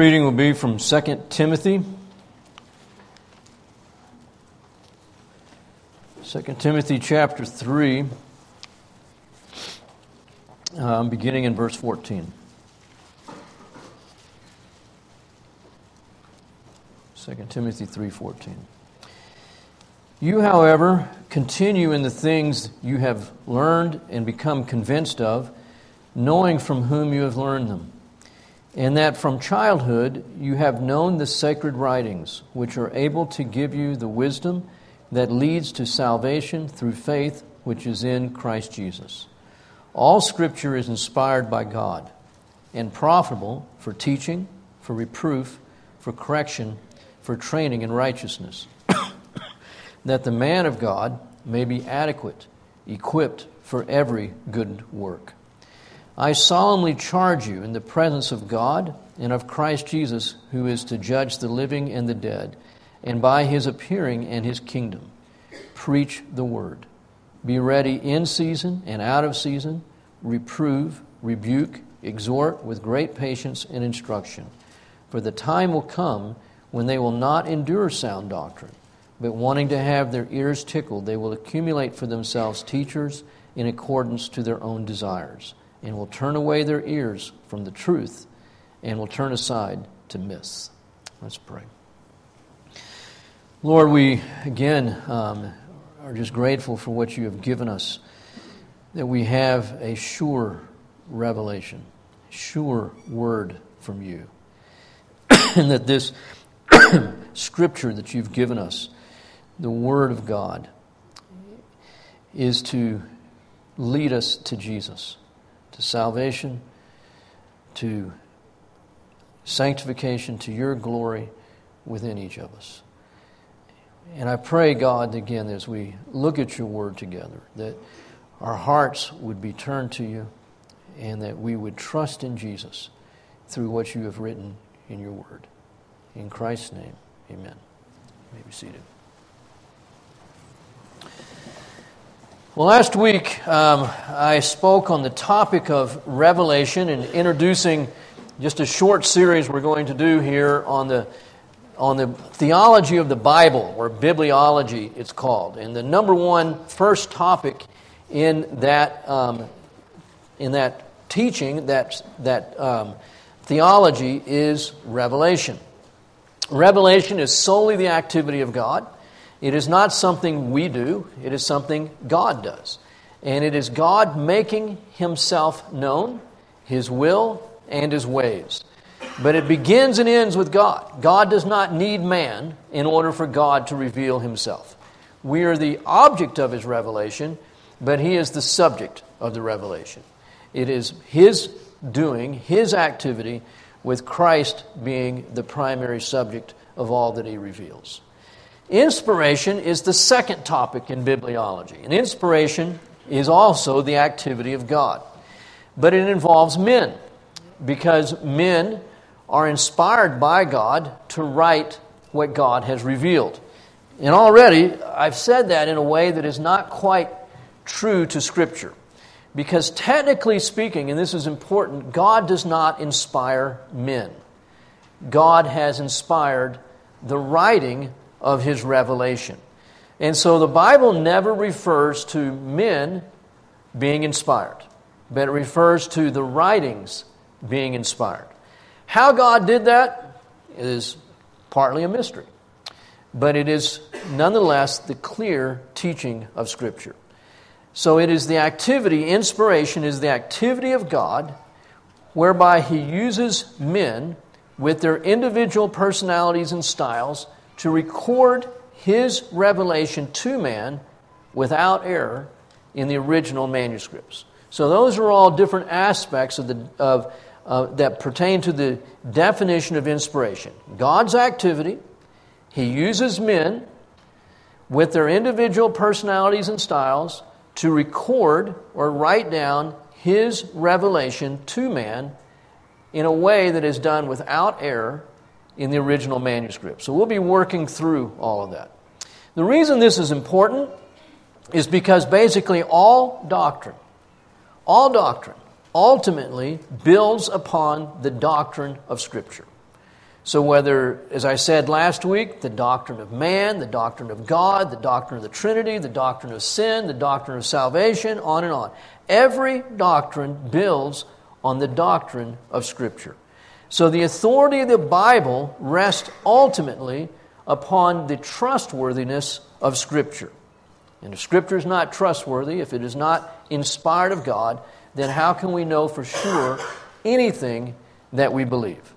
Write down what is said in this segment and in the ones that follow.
reading will be from 2 Timothy. 2 Timothy chapter 3, um, beginning in verse 14. 2 Timothy 3:14. You, however, continue in the things you have learned and become convinced of, knowing from whom you have learned them and that from childhood you have known the sacred writings, which are able to give you the wisdom that leads to salvation through faith which is in Christ Jesus. All Scripture is inspired by God and profitable for teaching, for reproof, for correction, for training in righteousness, that the man of God may be adequate, equipped for every good work. I solemnly charge you in the presence of God and of Christ Jesus, who is to judge the living and the dead, and by his appearing and his kingdom. Preach the word. Be ready in season and out of season, reprove, rebuke, exhort with great patience and instruction. For the time will come when they will not endure sound doctrine, but wanting to have their ears tickled, they will accumulate for themselves teachers in accordance to their own desires and will turn away their ears from the truth and will turn aside to myths. Let's pray. Lord, we again um, are just grateful for what you have given us, that we have a sure revelation, sure word from you, and that this scripture that you've given us, the Word of God, is to lead us to Jesus to salvation, to sanctification, to your glory within each of us. And I pray, God, again, as we look at your word together, that our hearts would be turned to you and that we would trust in Jesus through what you have written in your word. In Christ's name, amen. You may be seated. Well, last week um, I spoke on the topic of Revelation and introducing just a short series we're going to do here on the on the theology of the Bible, or bibliology, it's called. And the number one first topic in that um, in that teaching, that that um, theology, is revelation. Revelation is solely the activity of God. It is not something we do, it is something God does. And it is God making himself known, his will, and his ways. But it begins and ends with God. God does not need man in order for God to reveal himself. We are the object of his revelation, but he is the subject of the revelation. It is his doing, his activity, with Christ being the primary subject of all that he reveals. Inspiration is the second topic in bibliology. And inspiration is also the activity of God. But it involves men, because men are inspired by God to write what God has revealed. And already, I've said that in a way that is not quite true to Scripture. Because technically speaking, and this is important, God does not inspire men. God has inspired the writing of his revelation. And so the Bible never refers to men being inspired, but it refers to the writings being inspired. How God did that is partly a mystery, but it is nonetheless the clear teaching of Scripture. So it is the activity, inspiration is the activity of God whereby He uses men with their individual personalities and styles to record his revelation to man without error in the original manuscripts. So those are all different aspects of the, of, uh, that pertain to the definition of inspiration. God's activity, he uses men with their individual personalities and styles to record or write down his revelation to man in a way that is done without error in the original manuscript. So we'll be working through all of that. The reason this is important is because basically all doctrine, all doctrine, ultimately builds upon the doctrine of Scripture. So, whether, as I said last week, the doctrine of man, the doctrine of God, the doctrine of the Trinity, the doctrine of sin, the doctrine of salvation, on and on. Every doctrine builds on the doctrine of Scripture. So, the authority of the Bible rests ultimately upon the trustworthiness of Scripture. And if Scripture is not trustworthy, if it is not inspired of God, then how can we know for sure anything that we believe?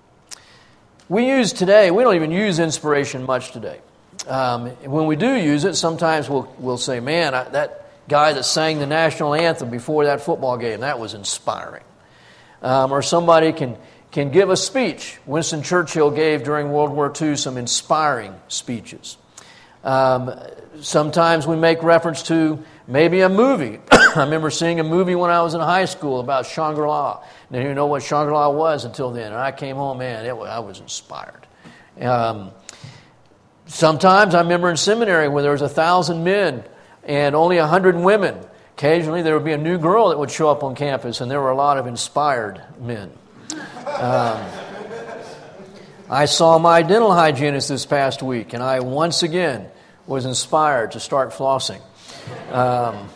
We use today, we don't even use inspiration much today. Um, when we do use it, sometimes we'll, we'll say, man, I, that guy that sang the national anthem before that football game, that was inspiring. Um, or somebody can, can give a speech. Winston Churchill gave during World War II some inspiring speeches. Um, sometimes we make reference to maybe a movie. I remember seeing a movie when I was in high school about Shangri La. Didn't know what Shangri La was until then. And I came home, man, I was inspired. Um, sometimes I remember in seminary where there was a thousand men and only a hundred women. Occasionally there would be a new girl that would show up on campus, and there were a lot of inspired men. Um, I saw my dental hygienist this past week, and I once again was inspired to start flossing. Um,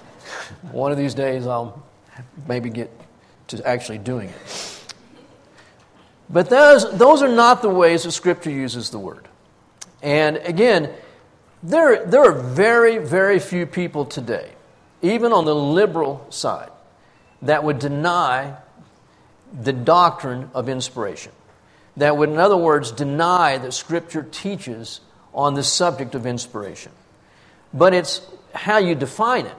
one of these days, I'll maybe get to actually doing it. But those, those are not the ways that Scripture uses the word. And again, there, there are very, very few people today, even on the liberal side, that would deny the doctrine of inspiration. That would, in other words, deny that Scripture teaches on the subject of inspiration. But it's how you define it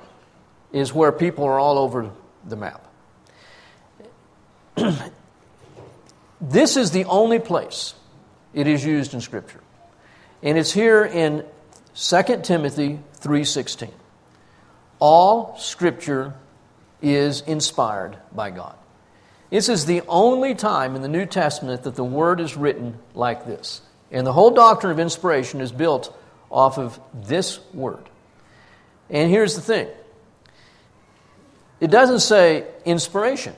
is where people are all over the map. this is the only place it is used in Scripture. And it's here in 2 Timothy 3:16. All scripture is inspired by God. This is the only time in the New Testament that the word is written like this. And the whole doctrine of inspiration is built off of this word. And here's the thing it doesn't say inspiration,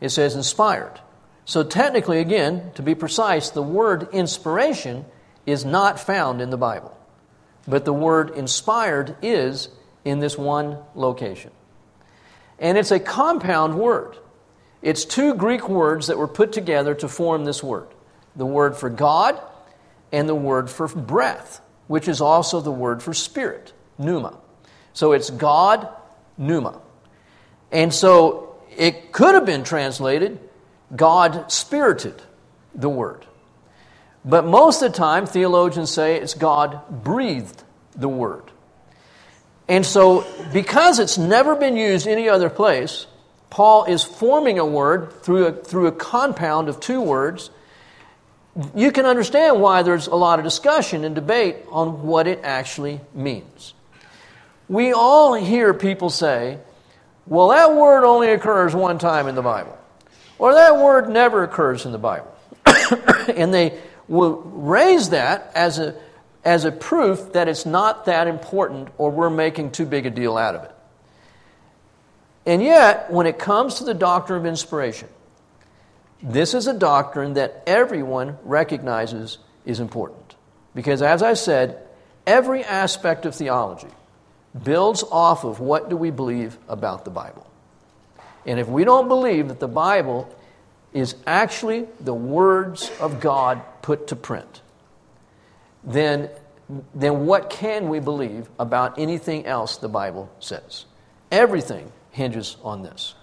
it says inspired. So, technically, again, to be precise, the word inspiration is not found in the Bible. But the word inspired is in this one location. And it's a compound word. It's two Greek words that were put together to form this word the word for God and the word for breath, which is also the word for spirit, pneuma. So it's God, pneuma. And so it could have been translated God spirited the word. But most of the time, theologians say it's God breathed the word. And so, because it's never been used any other place, Paul is forming a word through a, through a compound of two words. You can understand why there's a lot of discussion and debate on what it actually means. We all hear people say, well, that word only occurs one time in the Bible, or that word never occurs in the Bible. and they will raise that as a, as a proof that it's not that important or we're making too big a deal out of it. And yet, when it comes to the doctrine of inspiration, this is a doctrine that everyone recognizes is important. Because, as I said, every aspect of theology builds off of what do we believe about the Bible. And if we don't believe that the Bible is actually the words of God put to print, then, then what can we believe about anything else the Bible says? Everything hinges on this.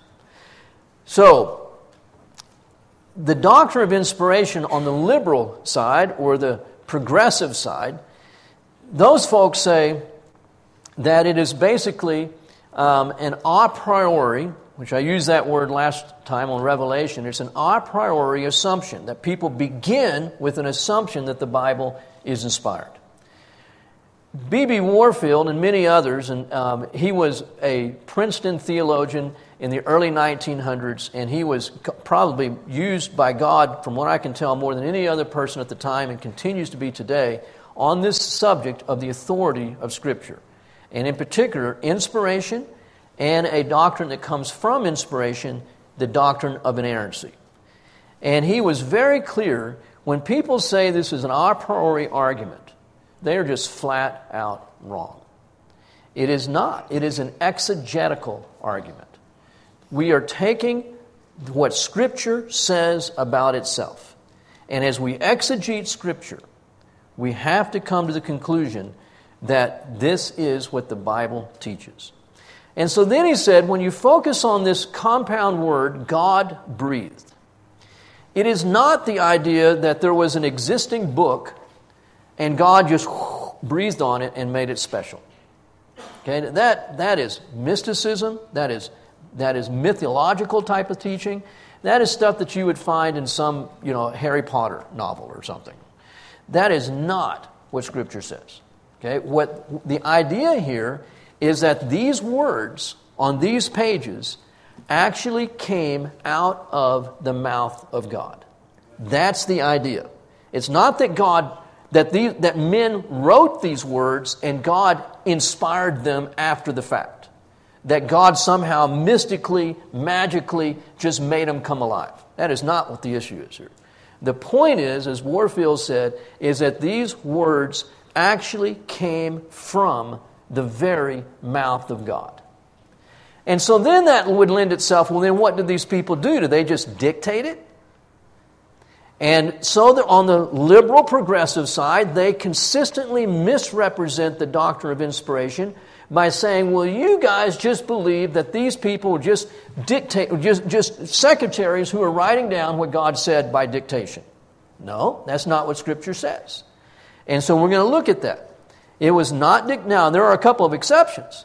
So, the doctrine of inspiration on the liberal side or the progressive side, those folks say that it is basically um, an a priori, which I used that word last time on Revelation. It's an a priori assumption that people begin with an assumption that the Bible is inspired. B.B. Warfield and many others, and um, he was a Princeton theologian in the early 1900s, and he was probably used by God, from what I can tell, more than any other person at the time, and continues to be today, on this subject of the authority of Scripture and in particular, inspiration and a doctrine that comes from inspiration, the doctrine of inerrancy. And he was very clear When people say this is an a priori argument, they are just flat out wrong. It is not, it is an exegetical argument. We are taking what Scripture says about itself. And as we exegete Scripture, we have to come to the conclusion that this is what the Bible teaches. And so then he said, when you focus on this compound word, God breathed, it is not the idea that there was an existing book and God just breathed on it and made it special. Okay, that, that is mysticism, that is, that is mythological type of teaching. That is stuff that you would find in some, you know, Harry Potter novel or something. That is not what Scripture says. Okay? What the idea here is that these words on these pages actually came out of the mouth of God. That's the idea. It's not that God that these, that men wrote these words and God inspired them after the fact. That God somehow mystically, magically just made them come alive. That is not what the issue is here. The point is, as Warfield said, is that these words actually came from the very mouth of God. And so then that would lend itself well, then what did these people do? Did they just dictate it? And so on the liberal progressive side, they consistently misrepresent the doctrine of inspiration by saying, well, you guys just believe that these people were just dictate, just, just secretaries who are writing down what God said by dictation. No, that's not what Scripture says. And so we're going to look at that. It was not, now there are a couple of exceptions.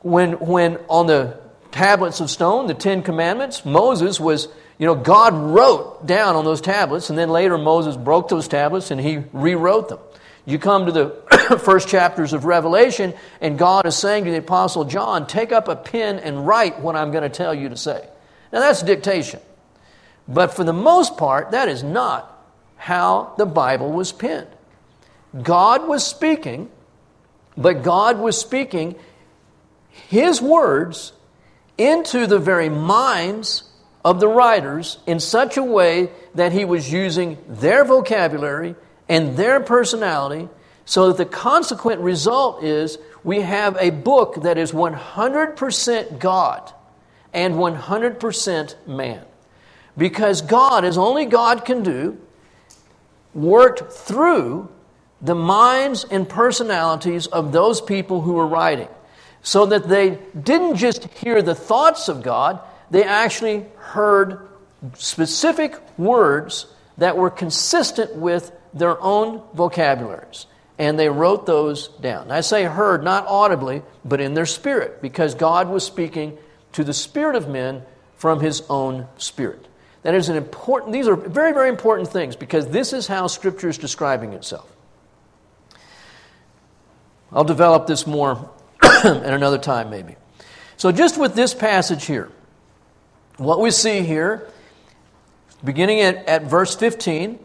When, when on the tablets of stone, the Ten Commandments, Moses was, you know, God wrote down on those tablets, and then later Moses broke those tablets and he rewrote them. You come to the first chapters of Revelation, and God is saying to the Apostle John, Take up a pen and write what I'm going to tell you to say. Now that's dictation. But for the most part, that is not how the Bible was penned. God was speaking, but God was speaking His words into the very minds of the writers in such a way that He was using their vocabulary and their personality so that the consequent result is we have a book that is 100% God and 100% man. Because God, as only God can do, worked through the minds and personalities of those people who were writing so that they didn't just hear the thoughts of God, they actually heard specific words that were consistent with their own vocabularies. And they wrote those down. I say heard, not audibly, but in their spirit, because God was speaking to the spirit of men from his own spirit. That is an important, these are very, very important things because this is how Scripture is describing itself. I'll develop this more at another time, maybe. So, just with this passage here, what we see here, beginning at, at verse 15,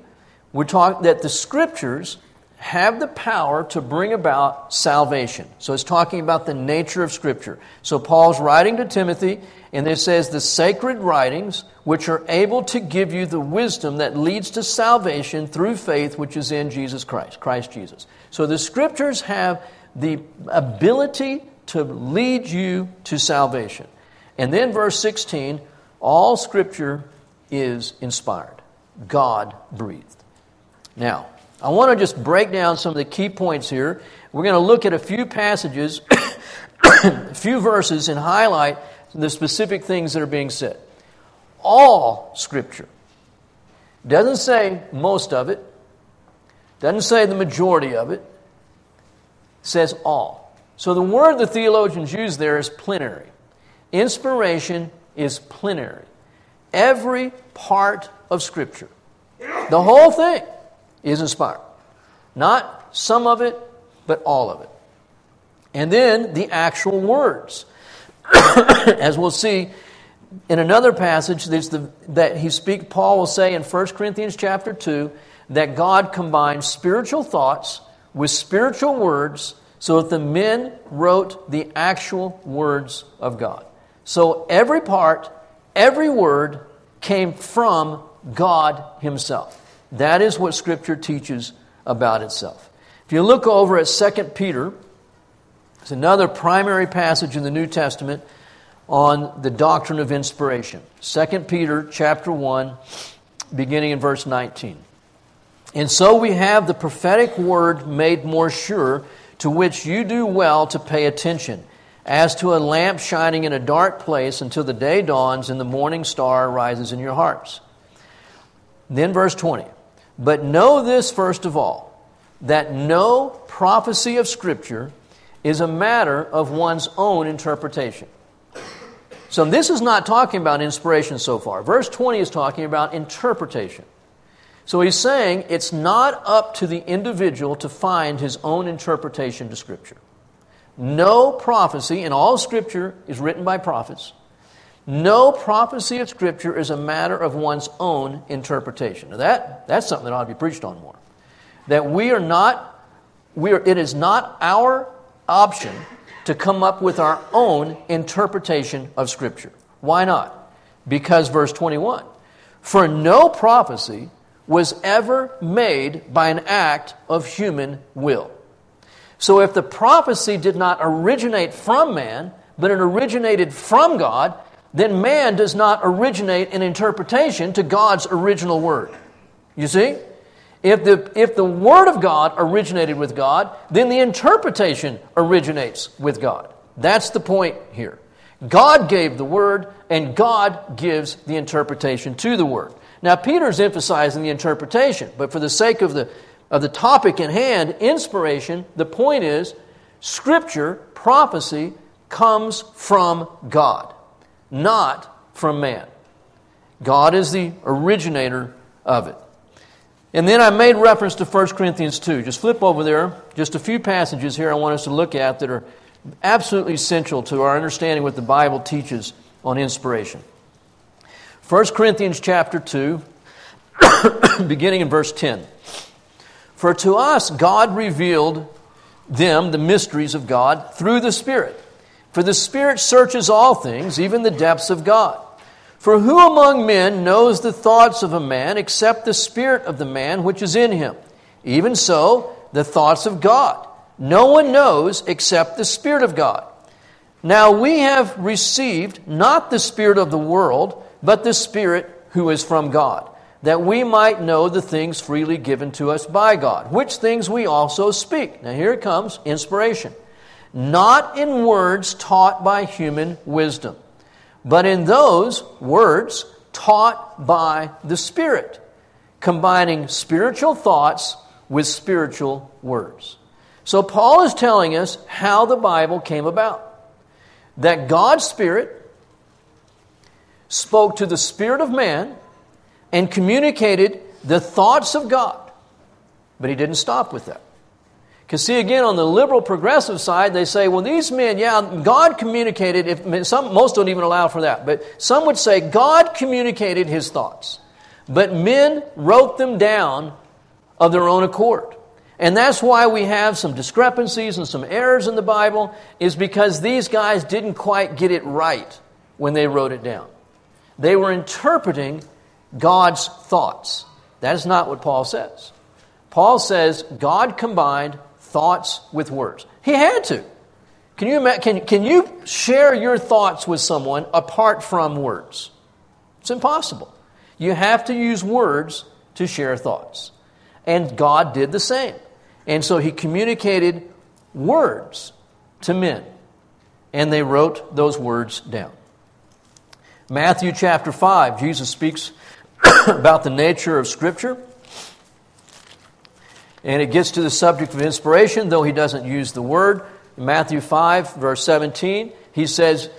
we're talking that the Scriptures have the power to bring about salvation. So it's talking about the nature of Scripture. So Paul's writing to Timothy, and it says, The sacred writings, which are able to give you the wisdom that leads to salvation through faith, which is in Jesus Christ, Christ Jesus. So the Scriptures have the ability to lead you to salvation. And then verse 16, all Scripture is inspired, God breathed. Now, I want to just break down some of the key points here. We're going to look at a few passages, a few verses, and highlight the specific things that are being said. All Scripture. Doesn't say most of it, doesn't say the majority of it, says all. So the word the theologians use there is plenary. Inspiration is plenary. Every part of Scripture, the whole thing, is inspired. Not some of it, but all of it. And then the actual words. As we'll see in another passage the, that he speak, Paul will say in 1 Corinthians chapter 2 that God combined spiritual thoughts with spiritual words so that the men wrote the actual words of God. So every part, every word came from God Himself. That is what Scripture teaches about itself. If you look over at 2 Peter, it's another primary passage in the New Testament on the doctrine of inspiration. 2 Peter chapter 1, beginning in verse 19. And so we have the prophetic word made more sure, to which you do well to pay attention, as to a lamp shining in a dark place until the day dawns and the morning star rises in your hearts. Then, verse 20. But know this first of all, that no prophecy of Scripture is a matter of one's own interpretation. So, this is not talking about inspiration so far. Verse 20 is talking about interpretation. So, he's saying it's not up to the individual to find his own interpretation to Scripture. No prophecy in all Scripture is written by prophets. No prophecy of Scripture is a matter of one's own interpretation. Now that, that's something that ought to be preached on more. That we are not, we are, it is not our option to come up with our own interpretation of Scripture. Why not? Because, verse 21 For no prophecy was ever made by an act of human will. So, if the prophecy did not originate from man, but it originated from God, then man does not originate an interpretation to God's original word. You see? If the, if the Word of God originated with God, then the interpretation originates with God. That's the point here. God gave the Word, and God gives the interpretation to the Word. Now, Peter's emphasizing the interpretation, but for the sake of the, of the topic in hand, inspiration, the point is Scripture, prophecy, comes from God, not from man. God is the originator of it. And then I made reference to 1 Corinthians 2. Just flip over there. Just a few passages here I want us to look at that are absolutely essential to our understanding what the Bible teaches on inspiration. 1 Corinthians chapter 2, beginning in verse 10. For to us God revealed them, the mysteries of God, through the Spirit. For the Spirit searches all things, even the depths of God. For who among men knows the thoughts of a man except the spirit of the man which is in him? Even so, the thoughts of God. No one knows except the Spirit of God. Now we have received not the Spirit of the world, but the Spirit who is from God, that we might know the things freely given to us by God, which things we also speak. Now here it comes inspiration. Not in words taught by human wisdom but in those words taught by the Spirit, combining spiritual thoughts with spiritual words. So, Paul is telling us how the Bible came about. That God's Spirit spoke to the spirit of man and communicated the thoughts of God. But he didn't stop with that. Because, see, again, on the liberal progressive side, they say, well, these men, yeah, God communicated, if, some, most don't even allow for that, but some would say God communicated his thoughts, but men wrote them down of their own accord. And that's why we have some discrepancies and some errors in the Bible, is because these guys didn't quite get it right when they wrote it down. They were interpreting God's thoughts. That is not what Paul says. Paul says God combined thoughts with words. He had to. Can you, can, can you share your thoughts with someone apart from words? It's impossible. You have to use words to share thoughts. And God did the same. And so he communicated words to men. And they wrote those words down. Matthew chapter 5, Jesus speaks about the nature of Scripture. And it gets to the subject of inspiration, though he doesn't use the word. In Matthew 5, verse 17, he says,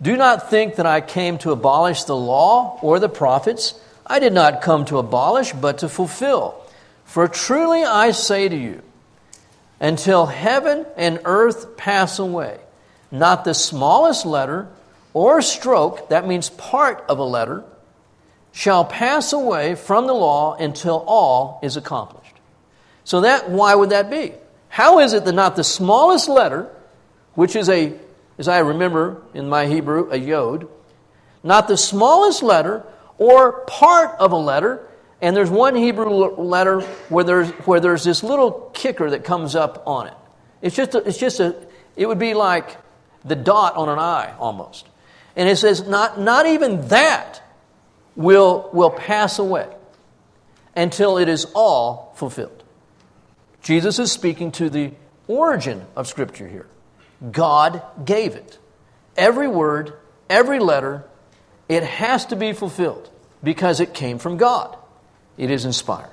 Do not think that I came to abolish the law or the prophets. I did not come to abolish, but to fulfill. For truly I say to you, until heaven and earth pass away, not the smallest letter or stroke, that means part of a letter, shall pass away from the law until all is accomplished. So that why would that be? How is it that not the smallest letter, which is a, as I remember in my Hebrew, a yod, not the smallest letter or part of a letter, And there's one Hebrew letter where there's, where there's this little kicker that comes up on it. It's just, a, it's just a, it would be like the dot on an I almost. And it says, not, not even that will, will pass away until it is all fulfilled. Jesus is speaking to the origin of Scripture here. God gave it. Every word, every letter, it has to be fulfilled because it came from God. It is inspired.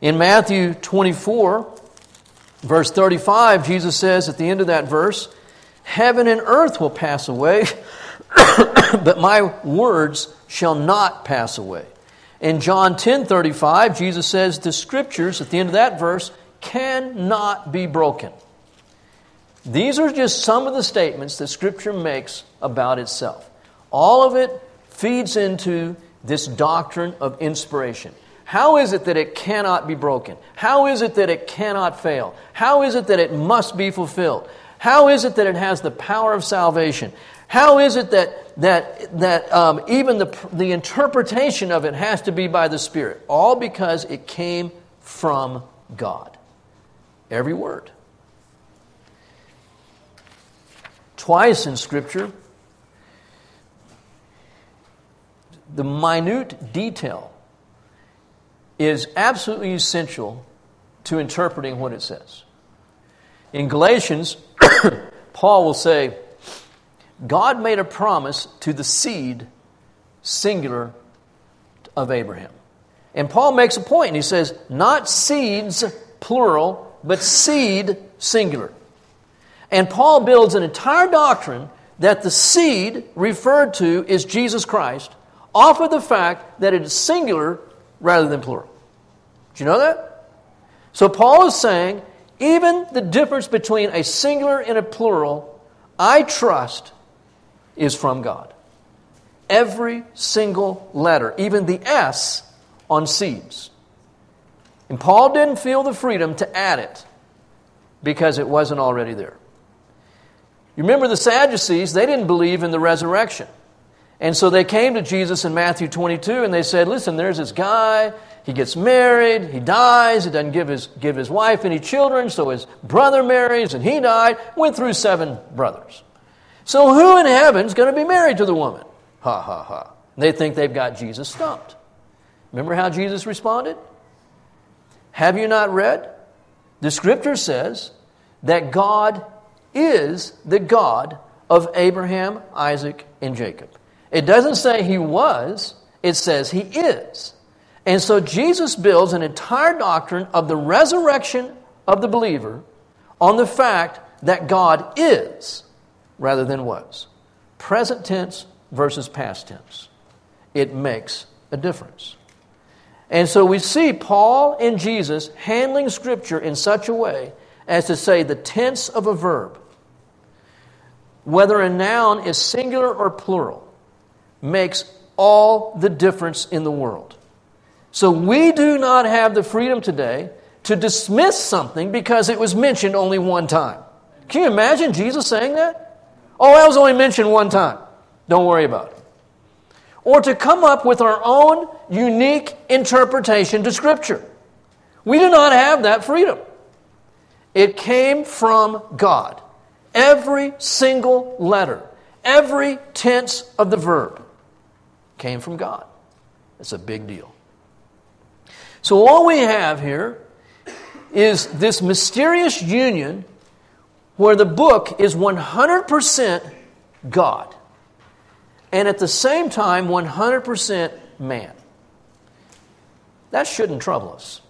In Matthew 24, verse 35, Jesus says at the end of that verse, Heaven and earth will pass away, but my words shall not pass away. In John 10 35, Jesus says the scriptures, at the end of that verse, cannot be broken. These are just some of the statements that Scripture makes about itself. All of it feeds into this doctrine of inspiration. How is it that it cannot be broken? How is it that it cannot fail? How is it that it must be fulfilled? How is it that it has the power of salvation? How is it that, that, that um, even the, the interpretation of it has to be by the Spirit? All because it came from God. Every word. Twice in Scripture, the minute detail is absolutely essential to interpreting what it says. In Galatians, Paul will say, God made a promise to the seed, singular, of Abraham. And Paul makes a point, and he says, not seeds, plural, but seed, singular. And Paul builds an entire doctrine that the seed referred to is Jesus Christ off of the fact that it is singular rather than plural. Do you know that? So Paul is saying, even the difference between a singular and a plural, I trust is from God. Every single letter, even the S on seeds. And Paul didn't feel the freedom to add it because it wasn't already there. You remember the Sadducees, they didn't believe in the resurrection. And so they came to Jesus in Matthew 22 and they said, Listen, there's this guy, he gets married, he dies, he doesn't give his, give his wife any children, so his brother marries and he died, went through seven brothers. So who in heaven is going to be married to the woman? Ha ha ha. They think they've got Jesus stumped. Remember how Jesus responded? Have you not read? The scripture says that God is the God of Abraham, Isaac, and Jacob. It doesn't say he was, it says he is. And so Jesus builds an entire doctrine of the resurrection of the believer on the fact that God is rather than was. Present tense versus past tense. It makes a difference. And so we see Paul and Jesus handling Scripture in such a way as to say the tense of a verb, whether a noun is singular or plural, makes all the difference in the world. So we do not have the freedom today to dismiss something because it was mentioned only one time. Can you imagine Jesus saying that? Oh, that was only mentioned one time. Don't worry about it. Or to come up with our own unique interpretation to Scripture. We do not have that freedom. It came from God. Every single letter, every tense of the verb came from God. It's a big deal. So, all we have here is this mysterious union where the book is 100% God and at the same time 100% man. That shouldn't trouble us.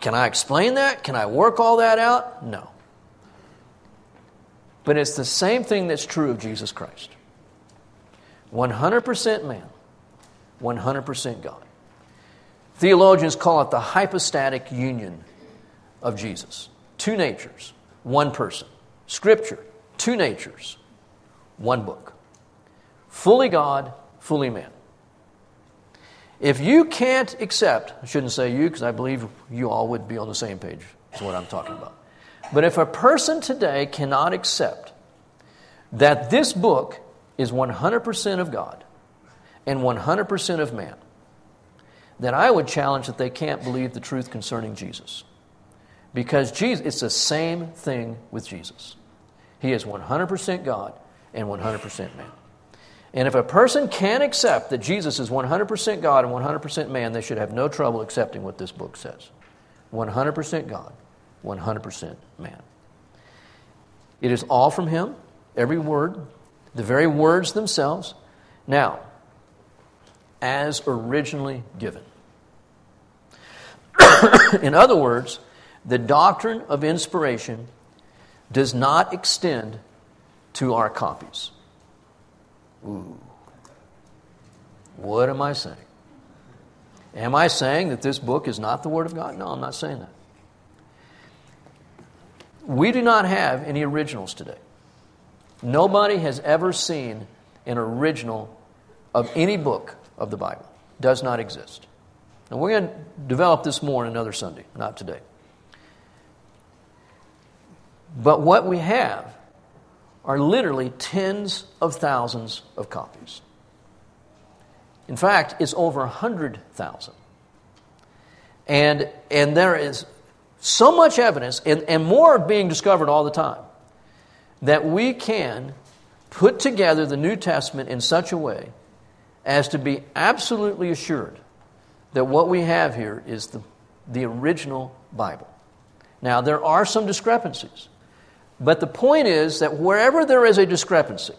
Can I explain that? Can I work all that out? No. But it's the same thing that's true of Jesus Christ 100% man, 100% God. Theologians call it the hypostatic union of Jesus. Two natures one person. Scripture, two natures, one book. Fully God, fully man. If you can't accept, I shouldn't say you because I believe you all would be on the same page, is what I'm talking about. But if a person today cannot accept that this book is 100% of God and 100% of man, then I would challenge that they can't believe the truth concerning Jesus. Because Jesus, it's the same thing with Jesus. He is 100% God and 100% man. And if a person can accept that Jesus is 100% God and 100% man, they should have no trouble accepting what this book says 100% God, 100% man. It is all from Him, every word, the very words themselves. Now, as originally given. In other words, the doctrine of inspiration does not extend to our copies. Ooh. What am I saying? Am I saying that this book is not the Word of God? No, I'm not saying that. We do not have any originals today. Nobody has ever seen an original of any book of the Bible. Does not exist. And we're going to develop this more on another Sunday, not today. But what we have are literally tens of thousands of copies. In fact, it's over 100,000. And, and there is so much evidence, and, and more being discovered all the time, that we can put together the New Testament in such a way as to be absolutely assured that what we have here is the, the original Bible. Now, there are some discrepancies. But the point is that wherever there is a discrepancy,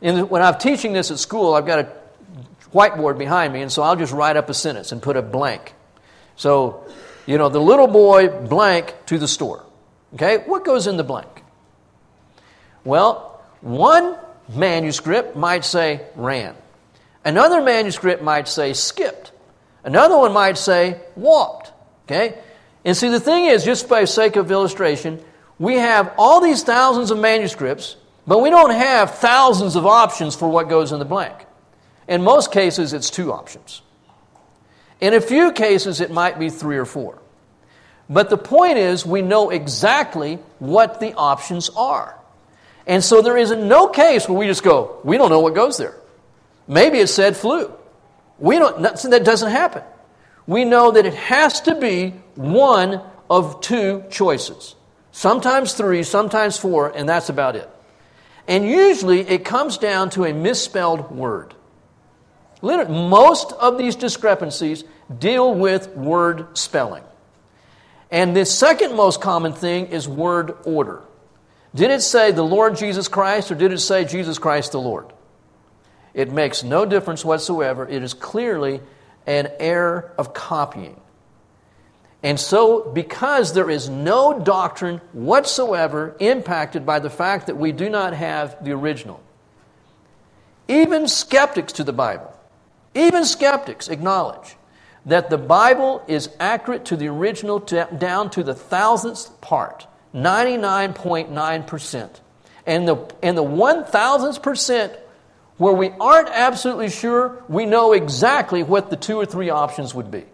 the, when I'm teaching this at school, I've got a whiteboard behind me, and so I'll just write up a sentence and put a blank. So, you know, the little boy blank to the store. Okay, what goes in the blank? Well, one manuscript might say ran. Another manuscript might say skipped. Another one might say walked. Okay? And see, the thing is, just by sake of illustration, we have all these thousands of manuscripts, but we don't have thousands of options for what goes in the blank. In most cases, it's two options. In a few cases, it might be three or four. But the point is, we know exactly what the options are. And so there is no case where we just go, we don't know what goes there. Maybe it said flew. We don't, that doesn't happen. We know that it has to be one of two choices sometimes three, sometimes four, and that's about it. And usually it comes down to a misspelled word. Literally, most of these discrepancies deal with word spelling. And the second most common thing is word order. Did it say the Lord Jesus Christ or did it say Jesus Christ the Lord? It makes no difference whatsoever. It is clearly an error of copying. And so, because there is no doctrine whatsoever impacted by the fact that we do not have the original, even skeptics to the Bible, even skeptics acknowledge that the Bible is accurate to the original down to the thousandth part, 99.9%. And the, and the one thousandth percent where we aren't absolutely sure, we know exactly what the two or three options would be.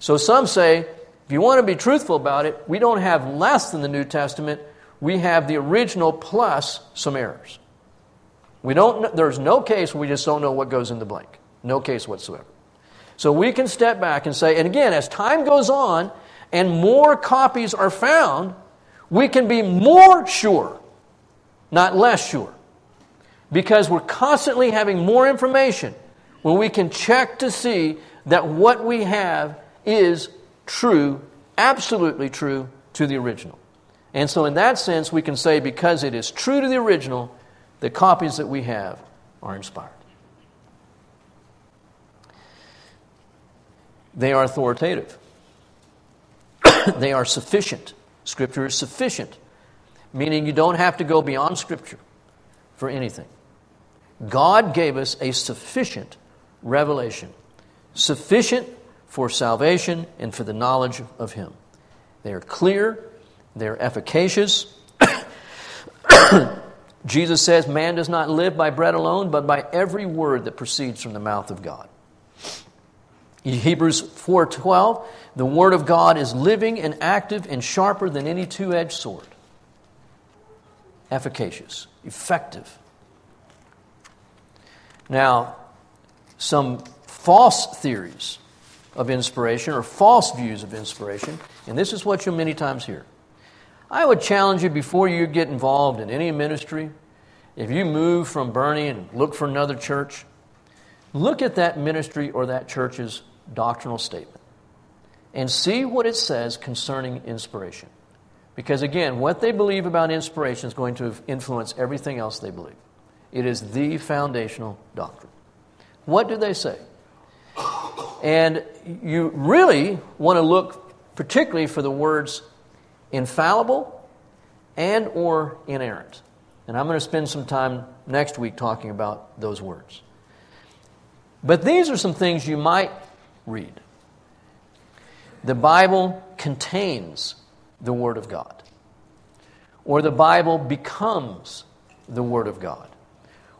So some say, if you want to be truthful about it, we don't have less than the New Testament, we have the original plus some errors. We don't, there's no case we just don't know what goes in the blank. No case whatsoever. So we can step back and say, and again, as time goes on and more copies are found, we can be more sure, not less sure. Because we're constantly having more information when we can check to see that what we have is true, absolutely true to the original. And so, in that sense, we can say because it is true to the original, the copies that we have are inspired. They are authoritative, they are sufficient. Scripture is sufficient, meaning you don't have to go beyond Scripture for anything. God gave us a sufficient revelation, sufficient for salvation and for the knowledge of Him. They are clear, they're efficacious. Jesus says, Man does not live by bread alone, but by every word that proceeds from the mouth of God. In Hebrews 4:12, the word of God is living and active and sharper than any two-edged sword. Efficacious, effective. Now, some false theories of inspiration or false views of inspiration, and this is what you'll many times hear. I would challenge you before you get involved in any ministry, if you move from Boerne and look for another church, look at that ministry or that church's doctrinal statement and see what it says concerning inspiration. Because again, what they believe about inspiration is going to influence everything else they believe. It is the foundational doctrine. What do they say? And you really want to look particularly for the words infallible and or inerrant. And I'm going to spend some time next week talking about those words. But these are some things you might read. The Bible contains the Word of God, or the Bible becomes the Word of God,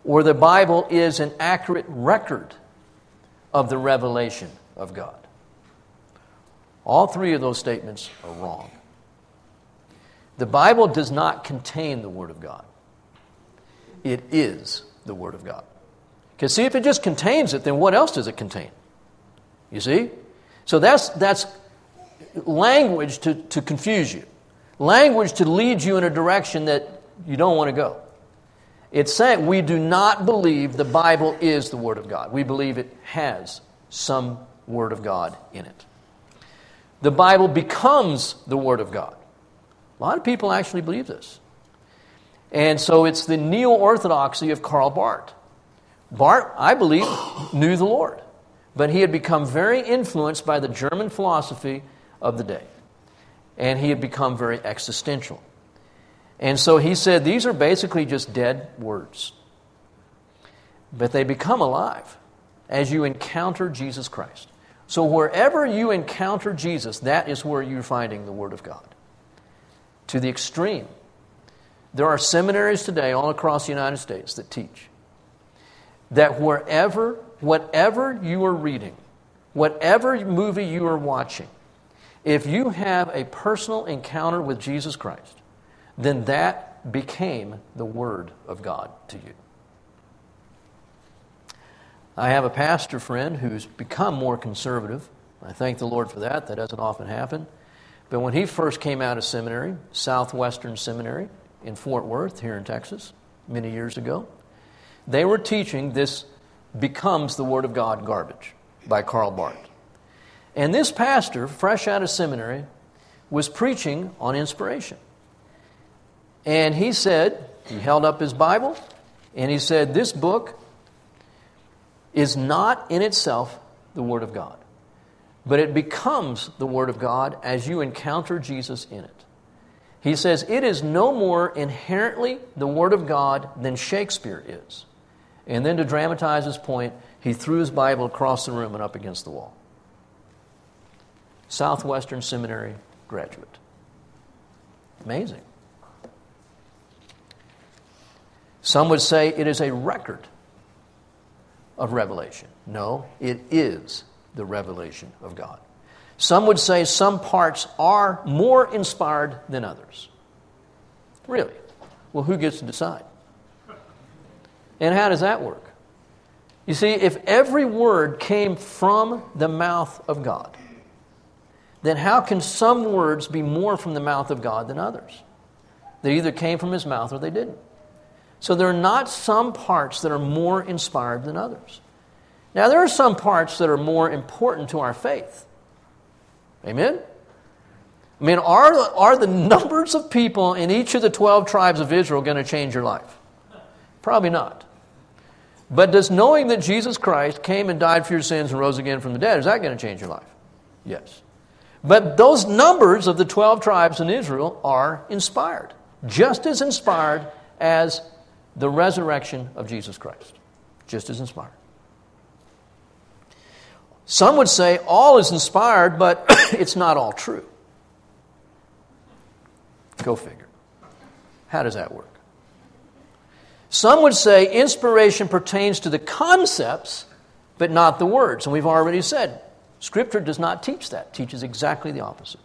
or the Bible is an accurate record of the revelation of God. All three of those statements are wrong. The Bible does not contain the Word of God, it is the Word of God. Because, see, if it just contains it, then what else does it contain? You see? So that's, that's language to, to confuse you, language to lead you in a direction that you don't want to go. It's saying we do not believe the Bible is the Word of God. We believe it has some Word of God in it. The Bible becomes the Word of God. A lot of people actually believe this. And so it's the neo orthodoxy of Karl Barth. Barth, I believe, knew the Lord, but he had become very influenced by the German philosophy of the day. And he had become very existential. And so he said these are basically just dead words. But they become alive as you encounter Jesus Christ. So wherever you encounter Jesus, that is where you're finding the Word of God to the extreme. There are seminaries today all across the United States that teach that wherever, whatever you are reading, whatever movie you are watching, if you have a personal encounter with Jesus Christ, then that became the Word of God to you. I have a pastor friend who's become more conservative. I thank the Lord for that. That doesn't often happen. But when he first came out of seminary, Southwestern Seminary in Fort Worth, here in Texas, many years ago, they were teaching this becomes the Word of God garbage by Karl Barth. And this pastor, fresh out of seminary, was preaching on inspiration. And he said, he held up his Bible, and he said, This book is not in itself the Word of God but it becomes the Word of God as you encounter Jesus in it. He says it is no more inherently the Word of God than Shakespeare is. And then to dramatize his point, he threw his Bible across the room and up against the wall. Southwestern Seminary graduate. Amazing. Some would say it is a record of revelation. No, it is the revelation of God. Some would say some parts are more inspired than others. Really? Well, who gets to decide? And how does that work? You see, if every word came from the mouth of God, then how can some words be more from the mouth of God than others? They either came from his mouth or they didn't. So there are not some parts that are more inspired than others. Now, there are some parts that are more important to our faith. Amen? I mean, are, are the numbers of people in each of the 12 tribes of Israel going to change your life? Probably not. But does knowing that Jesus Christ came and died for your sins and rose again from the dead, is that going to change your life? Yes. But those numbers of the 12 tribes in Israel are inspired, just as inspired as the resurrection of Jesus Christ. Just as inspired. Some would say all is inspired, but it's not all true. Go figure. How does that work? Some would say inspiration pertains to the concepts, but not the words. And we've already said Scripture does not teach that, it teaches exactly the opposite.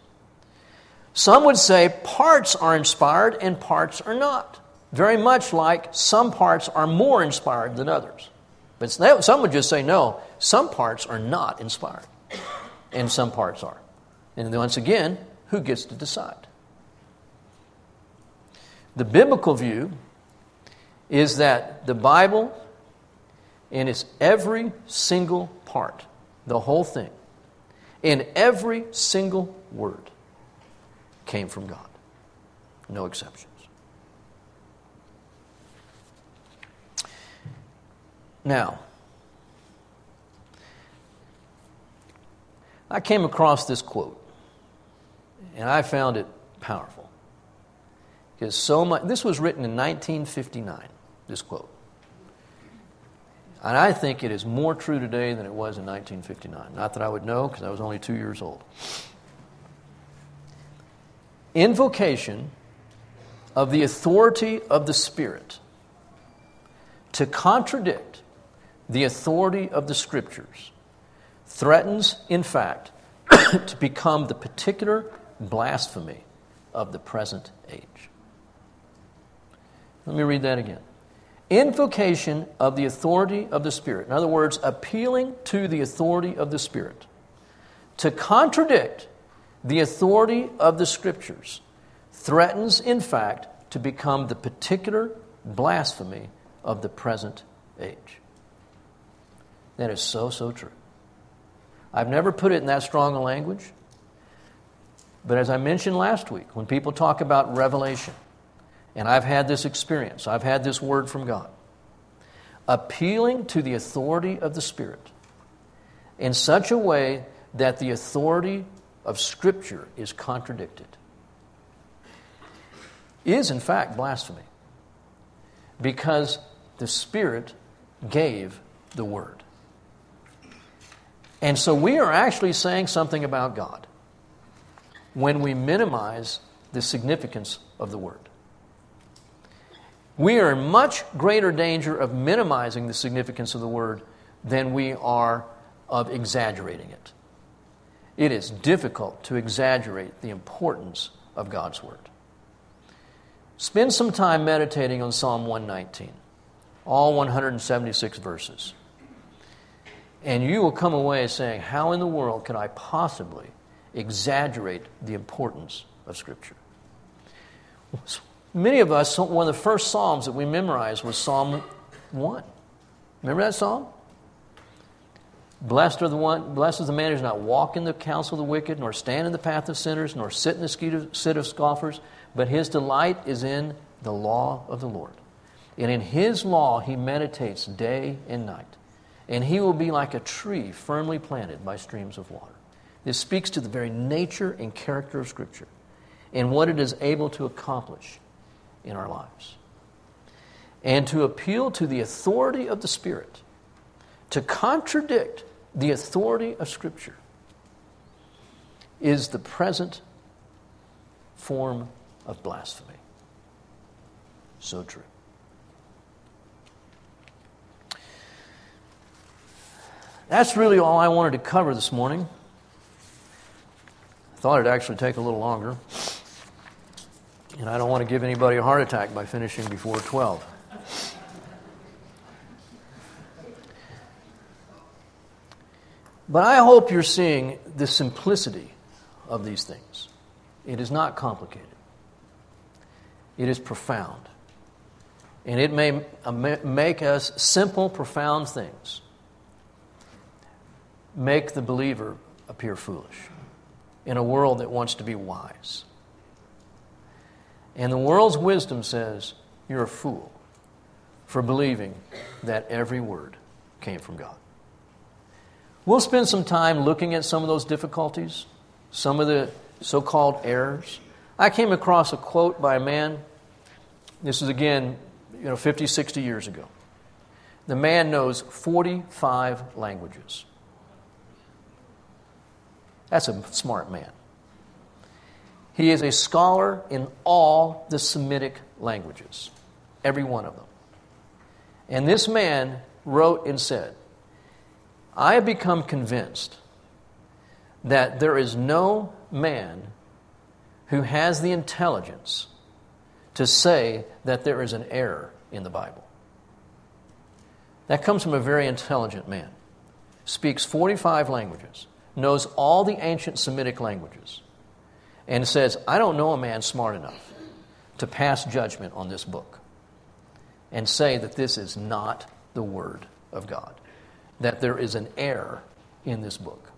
Some would say parts are inspired and parts are not. Very much like some parts are more inspired than others. But some would just say, no, some parts are not inspired, and some parts are. And once again, who gets to decide? The biblical view is that the Bible, in its every single part, the whole thing, in every single word, came from God. No exceptions. Now, I came across this quote, and I found it powerful. Because so much, this was written in 1959, this quote. And I think it is more true today than it was in 1959. Not that I would know, because I was only two years old. Invocation of the authority of the Spirit to contradict the authority of the Scriptures threatens, in fact, to become the particular blasphemy of the present age. Let me read that again. Invocation of the authority of the Spirit. In other words, appealing to the authority of the Spirit to contradict the authority of the Scriptures threatens, in fact, to become the particular blasphemy of the present age. That is so, so true. I've never put it in that strong a language, but as I mentioned last week, when people talk about revelation, and I've had this experience, I've had this word from God, appealing to the authority of the Spirit in such a way that the authority of Scripture is contradicted is, in fact, blasphemy because the Spirit gave the Word. And so we are actually saying something about God when we minimize the significance of the Word. We are in much greater danger of minimizing the significance of the Word than we are of exaggerating it. It is difficult to exaggerate the importance of God's Word. Spend some time meditating on Psalm 119, all 176 verses. And you will come away saying, How in the world could I possibly exaggerate the importance of Scripture? Many of us, one of the first Psalms that we memorized was Psalm 1. Remember that Psalm? Blessed are the one, blessed is the man who does not walk in the counsel of the wicked, nor stand in the path of sinners, nor sit in the seat of scoffers, but his delight is in the law of the Lord. And in his law he meditates day and night. And he will be like a tree firmly planted by streams of water. This speaks to the very nature and character of Scripture and what it is able to accomplish in our lives. And to appeal to the authority of the Spirit, to contradict the authority of Scripture, is the present form of blasphemy. So true. That's really all I wanted to cover this morning. I thought it'd actually take a little longer. And I don't want to give anybody a heart attack by finishing before 12. But I hope you're seeing the simplicity of these things. It is not complicated. It is profound. And it may make us simple, profound things make the believer appear foolish in a world that wants to be wise. And the world's wisdom says you're a fool for believing that every word came from God. We'll spend some time looking at some of those difficulties, some of the so called errors. I came across a quote by a man, this is again, you know, 50, 60 years ago. The man knows 45 languages. That's a smart man. He is a scholar in all the Semitic languages, every one of them. And this man wrote and said, I have become convinced that there is no man who has the intelligence to say that there is an error in the Bible. That comes from a very intelligent man. Speaks 45 languages, knows all the ancient Semitic languages, and says, I don't know a man smart enough to pass judgment on this book and say that this is not the Word of God, that there is an error in this book.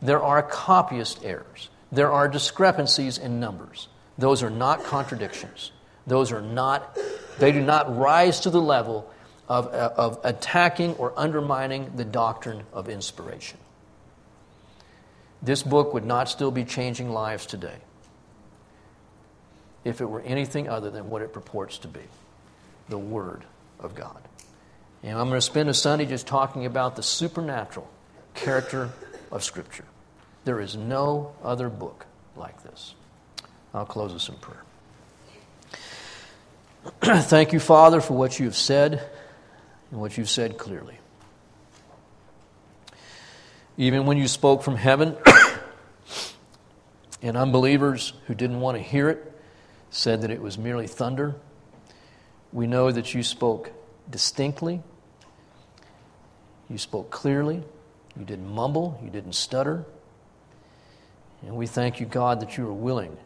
There are copyist errors, there are discrepancies in numbers. Those are not contradictions. Those are not, they do not rise to the level of, uh, of attacking or undermining the doctrine of inspiration. This book would not still be changing lives today if it were anything other than what it purports to be the Word of God. And I'm going to spend a Sunday just talking about the supernatural character of Scripture. There is no other book like this. I'll close us in prayer. Thank you, Father, for what you've said and what you've said clearly. Even when you spoke from heaven, and unbelievers who didn't want to hear it said that it was merely thunder, we know that you spoke distinctly, you spoke clearly, you didn't mumble, you didn't stutter. And we thank you, God, that you are willing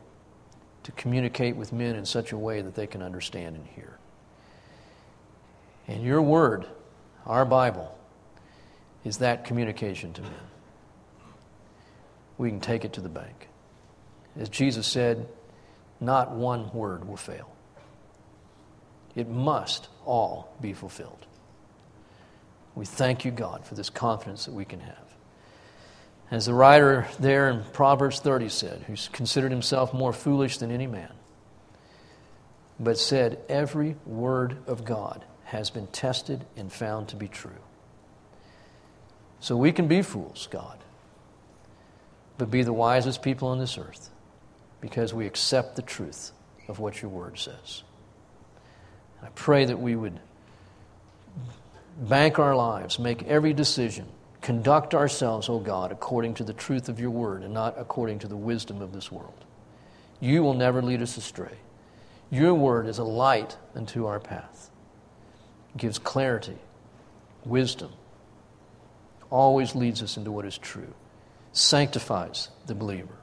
to communicate with men in such a way that they can understand and hear. And your word, our Bible, is that communication to men. We can take it to the bank. As Jesus said, not one word will fail. It must all be fulfilled. We thank you, God, for this confidence that we can have. As the writer there in Proverbs 30 said, who's considered himself more foolish than any man, but said, Every word of God has been tested and found to be true. So we can be fools, God, but be the wisest people on this earth because we accept the truth of what your word says. I pray that we would bank our lives, make every decision Conduct ourselves, O God, according to the truth of your word and not according to the wisdom of this world. You will never lead us astray. Your word is a light unto our path, it gives clarity, wisdom, always leads us into what is true, sanctifies the believer.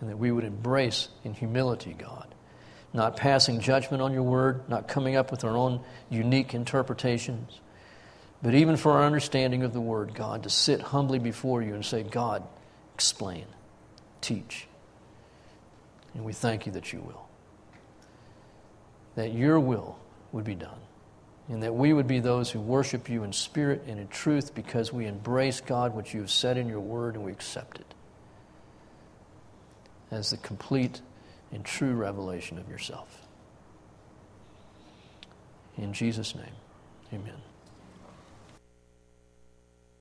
And that we would embrace in humility, God, not passing judgment on your word, not coming up with our own unique interpretations but even for our understanding of the Word, God, to sit humbly before you and say, God, explain, teach. And we thank you that you will. That your will would be done. And that we would be those who worship you in spirit and in truth because we embrace, God, what you have said in your word and we accept it as the complete and true revelation of yourself. In Jesus' name, amen.